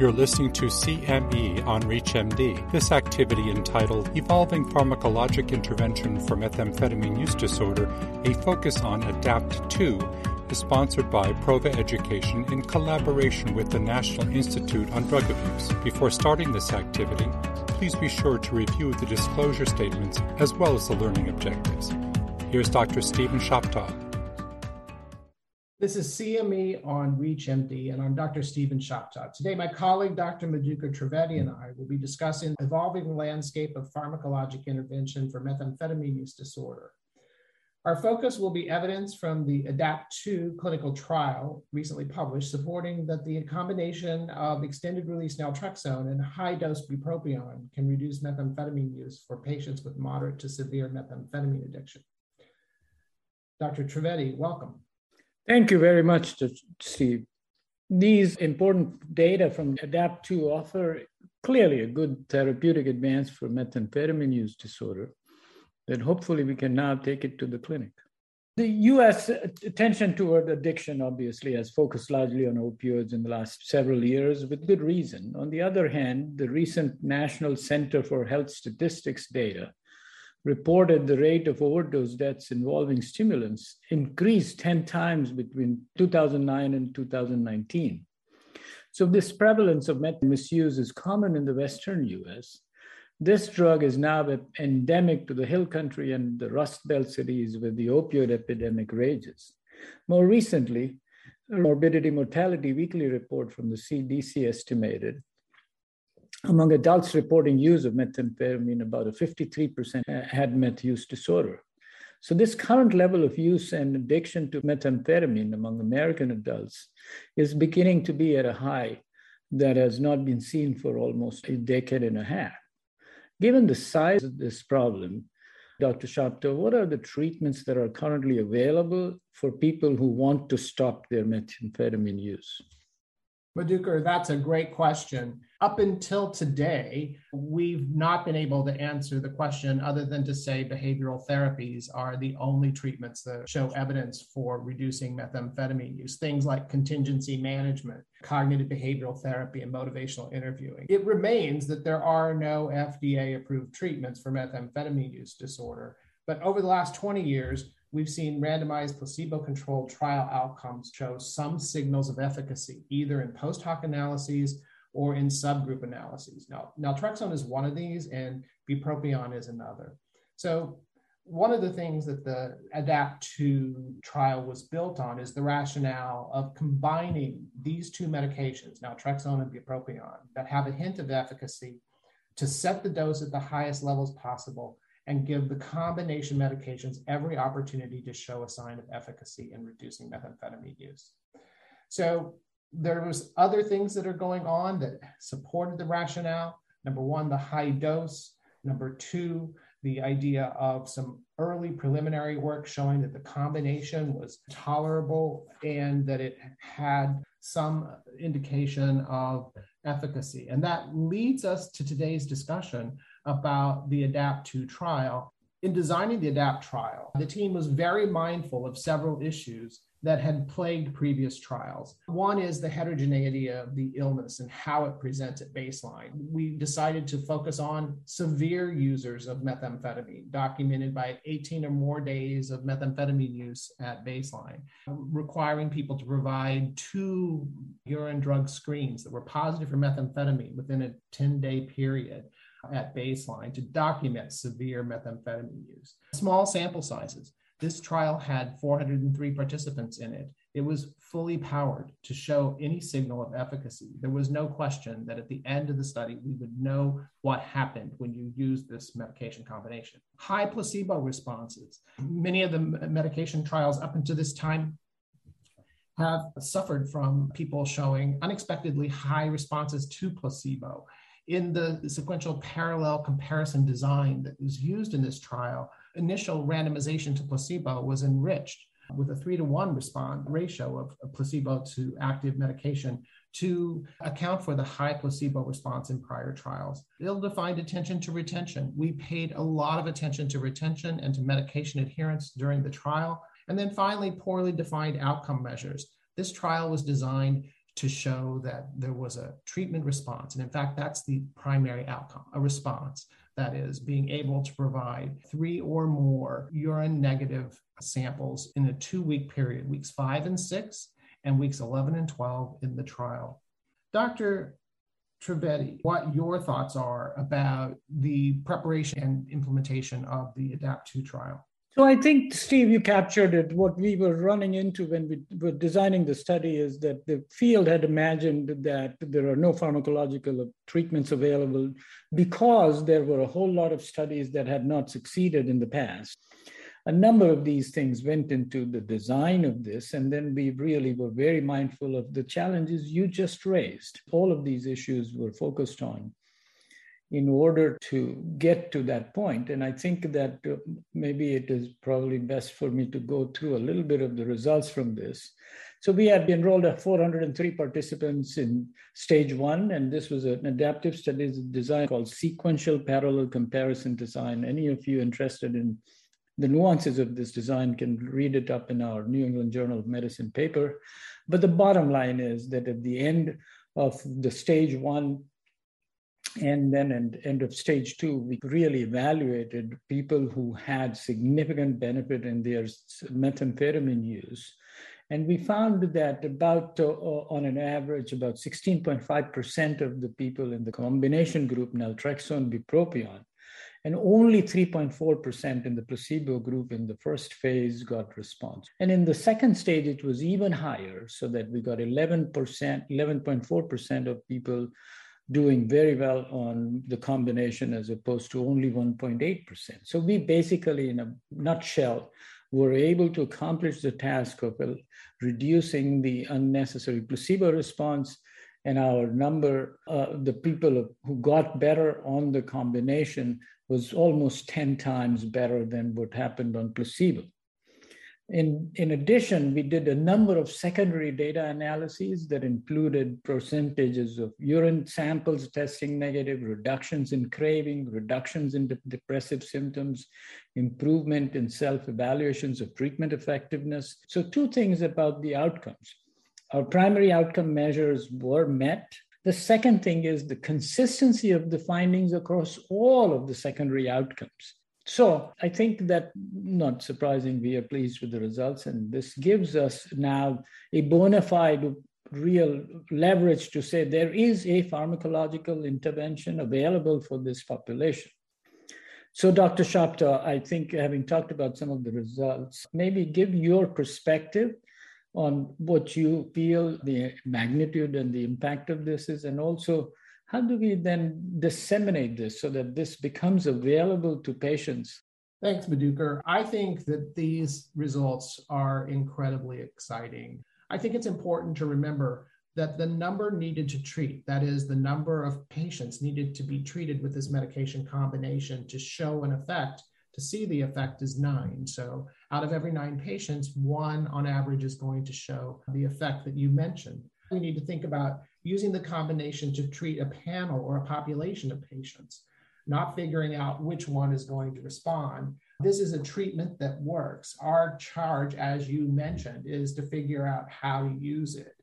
You're listening to CME on ReachMD. This activity entitled Evolving Pharmacologic Intervention for Methamphetamine Use Disorder, a focus on ADAPT 2, is sponsored by Prova Education in collaboration with the National Institute on Drug Abuse. Before starting this activity, please be sure to review the disclosure statements as well as the learning objectives. Here's Dr. Stephen Shoptaw. This is CME on ReachMD, and I'm Dr. Stephen Shoptaw. Today, my colleague, Dr. Madhukar Trivedi, and I will be discussing evolving landscape of pharmacologic intervention for methamphetamine use disorder. Our focus will be evidence from the ADAPT-2 clinical trial recently published supporting that the combination of extended release naltrexone and high dose bupropion can reduce methamphetamine use for patients with moderate to severe methamphetamine addiction. Dr. Trivedi, welcome. Thank you very much, Steve. These important data from ADAPT2 offer clearly a good therapeutic advance for methamphetamine use disorder that hopefully we can now take it to the clinic. The US attention toward addiction obviously has focused largely on opioids in the last several years with good reason. On the other hand, the recent National Center for Health Statistics data reported the rate of overdose deaths involving stimulants increased 10 times between 2009 and 2019. So, this prevalence of meth misuse is common in the Western US. This drug is now endemic to the Hill Country and the Rust Belt cities where the opioid epidemic rages. More recently, a morbidity mortality weekly report from the CDC estimated among adults reporting use of methamphetamine, about a 53% had meth use disorder. So, this current level of use and addiction to methamphetamine among American adults is beginning to be at a high that has not been seen for almost a decade and a half. Given the size of this problem, Dr. Shoptaw, what are the treatments that are currently available for people who want to stop their methamphetamine use? Madhukar, that's a great question. Up until today, we've not been able to answer the question other than to say behavioral therapies are the only treatments that show evidence for reducing methamphetamine use. Things like contingency management, cognitive behavioral therapy, and motivational interviewing. It remains that there are no FDA approved treatments for methamphetamine use disorder. But over the last 20 years, we've seen randomized placebo-controlled trial outcomes show some signals of efficacy, either in post hoc analyses or in subgroup analyses. Now, naltrexone is one of these, and bupropion is another. So, one of the things that the ADAPT-2 trial was built on is the rationale of combining these two medications, naltrexone and bupropion, that have a hint of efficacy to set the dose at the highest levels possible and give the combination medications every opportunity to show a sign of efficacy in reducing methamphetamine use. So there was other things that are going on that supported the rationale. Number one, the high dose. Number two, the idea of some early preliminary work showing that the combination was tolerable and that it had some indication of efficacy. And that leads us to today's discussion about the ADAPT 2 trial. In designing the ADAPT trial, the team was very mindful of several issues that had plagued previous trials. One is the heterogeneity of the illness and how it presents at baseline. We decided to focus on severe users of methamphetamine, documented by 18 or more days of methamphetamine use at baseline, requiring people to provide two urine drug screens that were positive for methamphetamine within a 10 day period at baseline to document severe methamphetamine use. Small sample sizes. This trial had 403 participants in it. It was fully powered to show any signal of efficacy. There was no question that at the end of the study, we would know what happened when you use this medication combination. High placebo responses. Many of the medication trials up until this time have suffered from people showing unexpectedly high responses to placebo in the sequential parallel comparison design that was used in this trial, initial randomization to placebo was enriched with a three to one response ratio of placebo to active medication to account for the high placebo response in prior trials. Ill-defined attention to retention. We paid a lot of attention to retention and to medication adherence during the trial. And then finally, poorly defined outcome measures. This trial was designed to show that there was a treatment response. And in fact, that's the primary outcome a response. That is, being able to provide three or more urine negative samples in a two week period, weeks five and six, and weeks 11 and 12 in the trial. Dr. Trivedi, what your thoughts are about the preparation and implementation of the ADAPT 2 trial. So I think, Steve, you captured it. What we were running into when we were designing the study is that the field had imagined that there are no pharmacological treatments available because there were a whole lot of studies that had not succeeded in the past a number of these things went into the design of this. And then we really were very mindful of the challenges you just raised. All of these issues were focused on in order to get to that point. And I think that uh, maybe it is probably best for me to go through a little bit of the results from this. So we had enrolled 403 participants in stage one, and this was an adaptive studies design called sequential parallel comparison design. Any of you interested in the nuances of this design can read it up in our New England Journal of Medicine paper. But the bottom line is that at the end of the stage one and then at end of stage two, we really evaluated people who had significant benefit in their methamphetamine use. And we found that about, uh, on an average, about 16.5% of the people in the combination group, naltrexone, bupropion, and only 3.4% in the placebo group in the first phase got response. And in the second stage, it was even higher, so that we got 11%, 11.4% of people doing very well on the combination as opposed to only 1.8%. So we basically, in a nutshell, were able to accomplish the task of reducing the unnecessary placebo response and our number, uh, the people who got better on the combination was almost 10 times better than what happened on placebo. In, in addition, we did a number of secondary data analyses that included percentages of urine samples testing negative, reductions in craving, reductions in de- depressive symptoms, improvement in self evaluations of treatment effectiveness. So, two things about the outcomes. Our primary outcome measures were met the second thing is the consistency of the findings across all of the secondary outcomes. So I think that, not surprising, we are pleased with the results. And this gives us now a bona fide real leverage to say there is a pharmacological intervention available for this population. So, Dr. Shoptaw, I think having talked about some of the results, maybe give your perspective on what you feel the magnitude and the impact of this is, and also how do we then disseminate this so that this becomes available to patients? Thanks, Madhukar. I think that these results are incredibly exciting. I think it's important to remember that the number needed to treat, that is, the number of patients needed to be treated with this medication combination to show an effect, to see the effect is nine. So out of every nine patients, one on average is going to show the effect that you mentioned. We need to think about using the combination to treat a panel or a population of patients, not figuring out which one is going to respond. This is a treatment that works. Our charge, as you mentioned, is to figure out how to use it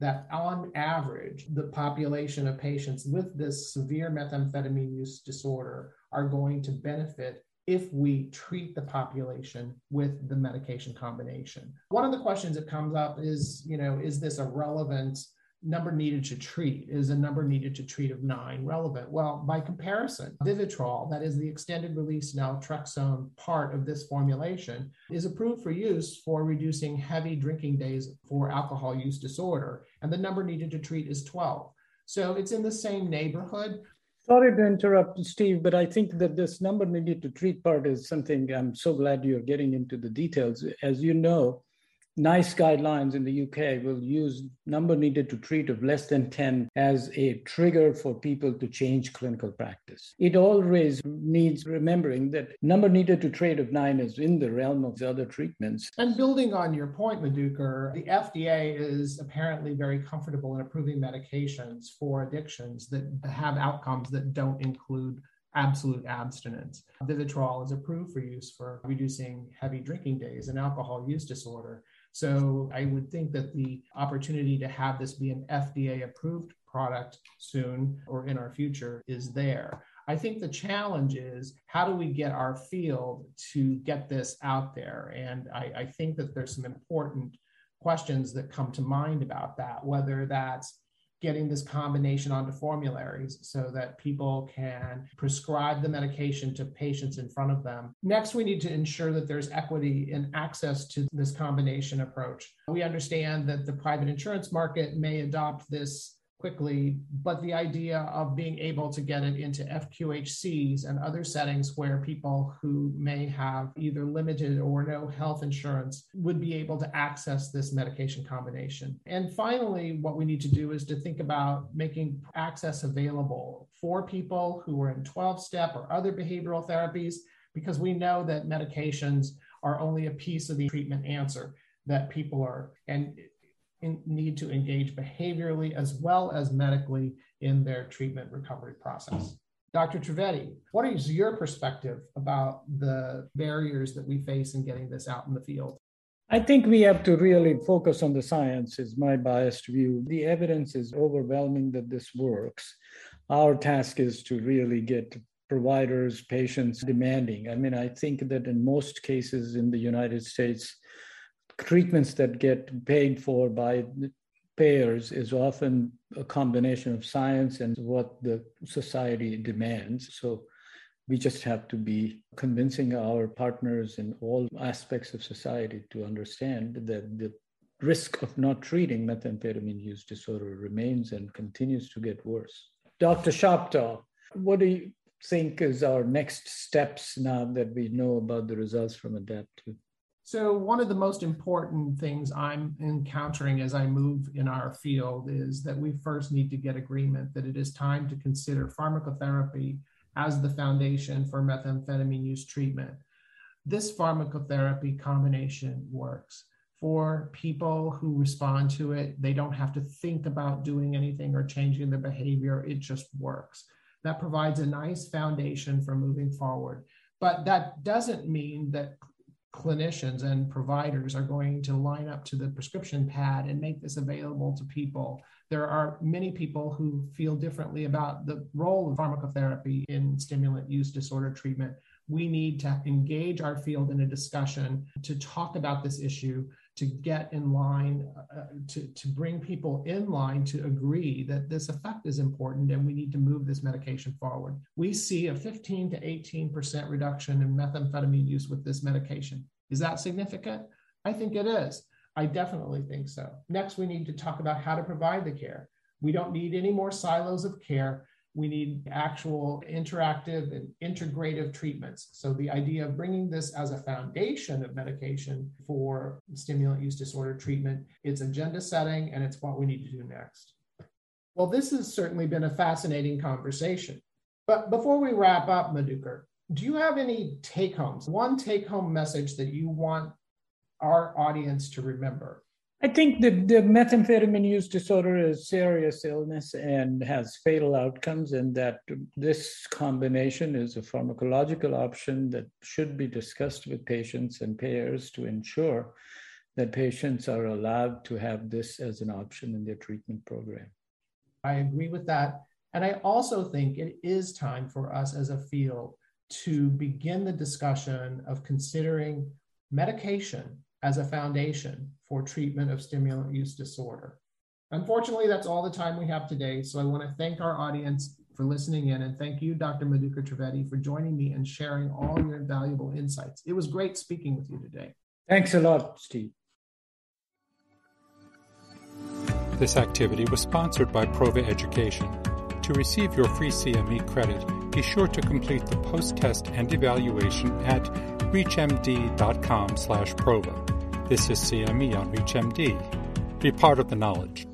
that on average, the population of patients with this severe methamphetamine use disorder are going to benefit if we treat the population with the medication combination. One of the questions that comes up is, you know, is this a relevant number needed to treat? Is a number needed to treat of nine relevant? Well, by comparison, Vivitrol, that is the extended release naltrexone part of this formulation, is approved for use for reducing heavy drinking days for alcohol use disorder. And the number needed to treat is 12. So it's in the same neighborhood. Sorry to interrupt, Steve, but I think that this number needed to treat part is something I'm so glad you're getting into the details. As you know, NICE guidelines in the UK will use number needed to treat of less than 10 as a trigger for people to change clinical practice. It always needs remembering that number needed to treat of nine is in the realm of the other treatments. And building on your point, Madhukar, the FDA is apparently very comfortable in approving medications for addictions that have outcomes that don't include absolute abstinence. Vivitrol is approved for use for reducing heavy drinking days and alcohol use disorder. So I would think that the opportunity to have this be an FDA approved product soon or in our future is there. I think the challenge is how do we get our field to get this out there? And I, I think that there's some important questions that come to mind about that, whether that's getting this combination onto formularies so that people can prescribe the medication to patients in front of them. Next, we need to ensure that there's equity in access to this combination approach. We understand that the private insurance market may adopt this quickly, but the idea of being able to get it into FQHCs and other settings where people who may have either limited or no health insurance would be able to access this medication combination. And finally, what we need to do is to think about making access available for people who are in 12 step or other behavioral therapies, because we know that medications are only a piece of the treatment answer that people are and need to engage behaviorally as well as medically in their treatment recovery process. Dr. Trivedi, what is your perspective about the barriers that we face in getting this out in the field? I think we have to really focus on the science, is my biased view. The evidence is overwhelming that this works. Our task is to really get providers, patients demanding. I mean, I think that in most cases in the United States, treatments that get paid for by payers is often a combination of science and what the society demands. So we just have to be convincing our partners in all aspects of society to understand that the risk of not treating methamphetamine use disorder remains and continues to get worse. Dr. Shoptaw, what do you think is our next steps now that we know about the results from ADAPT-2? So, one of the most important things I'm encountering as I move in our field is that we first need to get agreement that it is time to consider pharmacotherapy as the foundation for methamphetamine use treatment. This pharmacotherapy combination works for people who respond to it. They don't have to think about doing anything or changing their behavior, it just works. That provides a nice foundation for moving forward. But that doesn't mean that clinicians and providers are going to line up to the prescription pad and make this available to people. There are many people who feel differently about the role of pharmacotherapy in stimulant use disorder treatment. We need to engage our field in a discussion to talk about this issue, to get in line, uh, to, to bring people in line to agree that this effect is important and we need to move this medication forward. We see a 15 to 18% reduction in methamphetamine use with this medication. Is that significant? I think it is. I definitely think so. Next, we need to talk about how to provide the care. We don't need any more silos of care we need actual interactive and integrative treatments. So, the idea of bringing this as a foundation of medication for stimulant use disorder treatment, it's agenda setting and it's what we need to do next. Well, this has certainly been a fascinating conversation. But before we wrap up, Madhukar, do you have any take homes? One take home message that you want our audience to remember? I think the, the methamphetamine use disorder is a serious illness and has fatal outcomes, and that this combination is a pharmacological option that should be discussed with patients and payers to ensure that patients are allowed to have this as an option in their treatment program. I agree with that. And I also think it is time for us as a field to begin the discussion of considering medication as a foundation for treatment of stimulant use disorder. Unfortunately, that's all the time we have today. So I want to thank our audience for listening in and thank you, Dr. Madhukar Trivedi, for joining me and sharing all your valuable insights. It was great speaking with you today. Thanks a lot, Steve. This activity was sponsored by Prova Education. To receive your free CME credit, be sure to complete the post-test and evaluation at reachmd.com slash prova. This is CME on ReachMD. Be part of the knowledge.